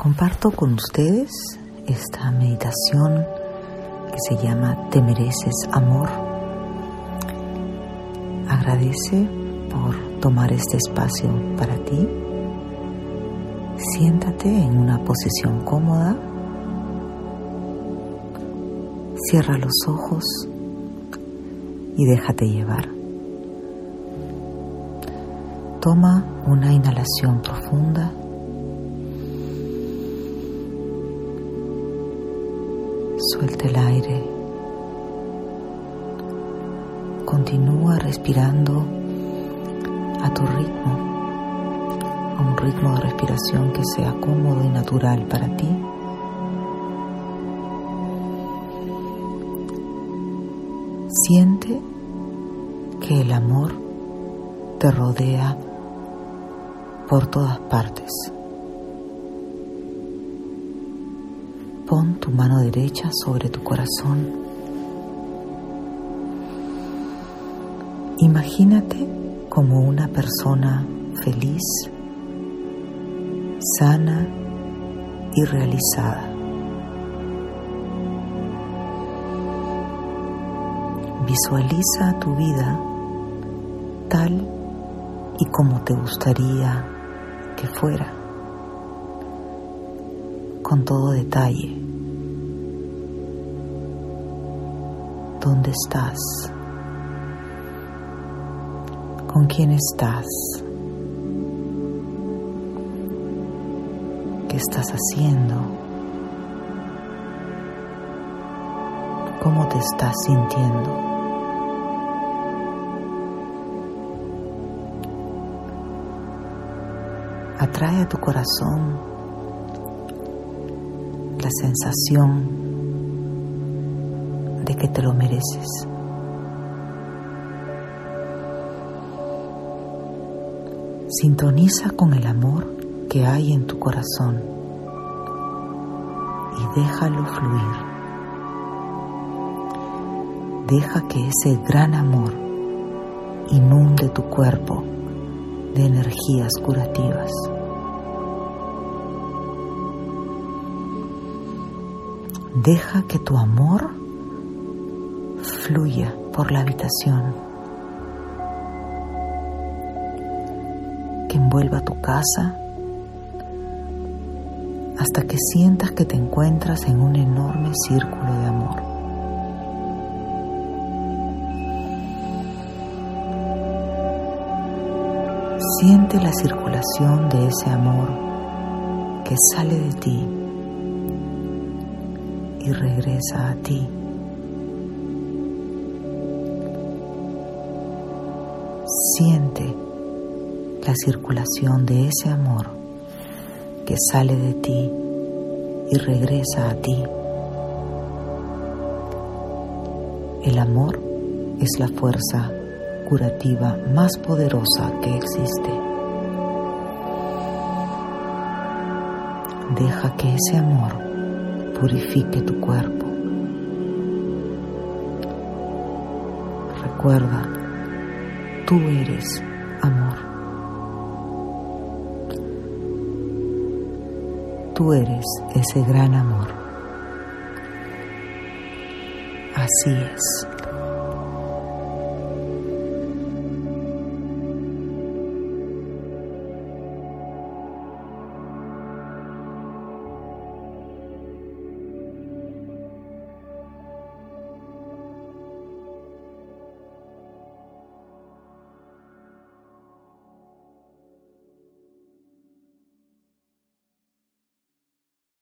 Comparto con ustedes esta meditación que se llama Te mereces amor. Agradece por tomar este espacio para ti. Siéntate en una posición cómoda. Cierra los ojos y déjate llevar. Toma una inhalación profunda. Suelta el aire. Continúa respirando a tu ritmo, a un ritmo de respiración que sea cómodo y natural para ti. Siente que el amor te rodea por todas partes. Pon tu mano derecha sobre tu corazón. Imagínate como una persona feliz, sana y realizada. Visualiza tu vida tal y como te gustaría que fuera, con todo detalle. ¿Dónde estás? ¿Con quién estás? ¿Qué estás haciendo? ¿Cómo te estás sintiendo? Atrae a tu corazón la sensación de que te lo mereces. Sintoniza con el amor que hay en tu corazón y déjalo fluir. Deja que ese gran amor inunde tu cuerpo de energías curativas. Deja que tu amor fluya por la habitación, que envuelva tu casa hasta que sientas que te encuentras en un enorme círculo de amor. Siente la circulación de ese amor que sale de ti y regresa a ti. Siente la circulación de ese amor que sale de ti y regresa a ti. El amor es la fuerza curativa más poderosa que existe. Deja que ese amor purifique tu cuerpo. Recuerda, tú eres amor. Tú eres ese gran amor. Así es.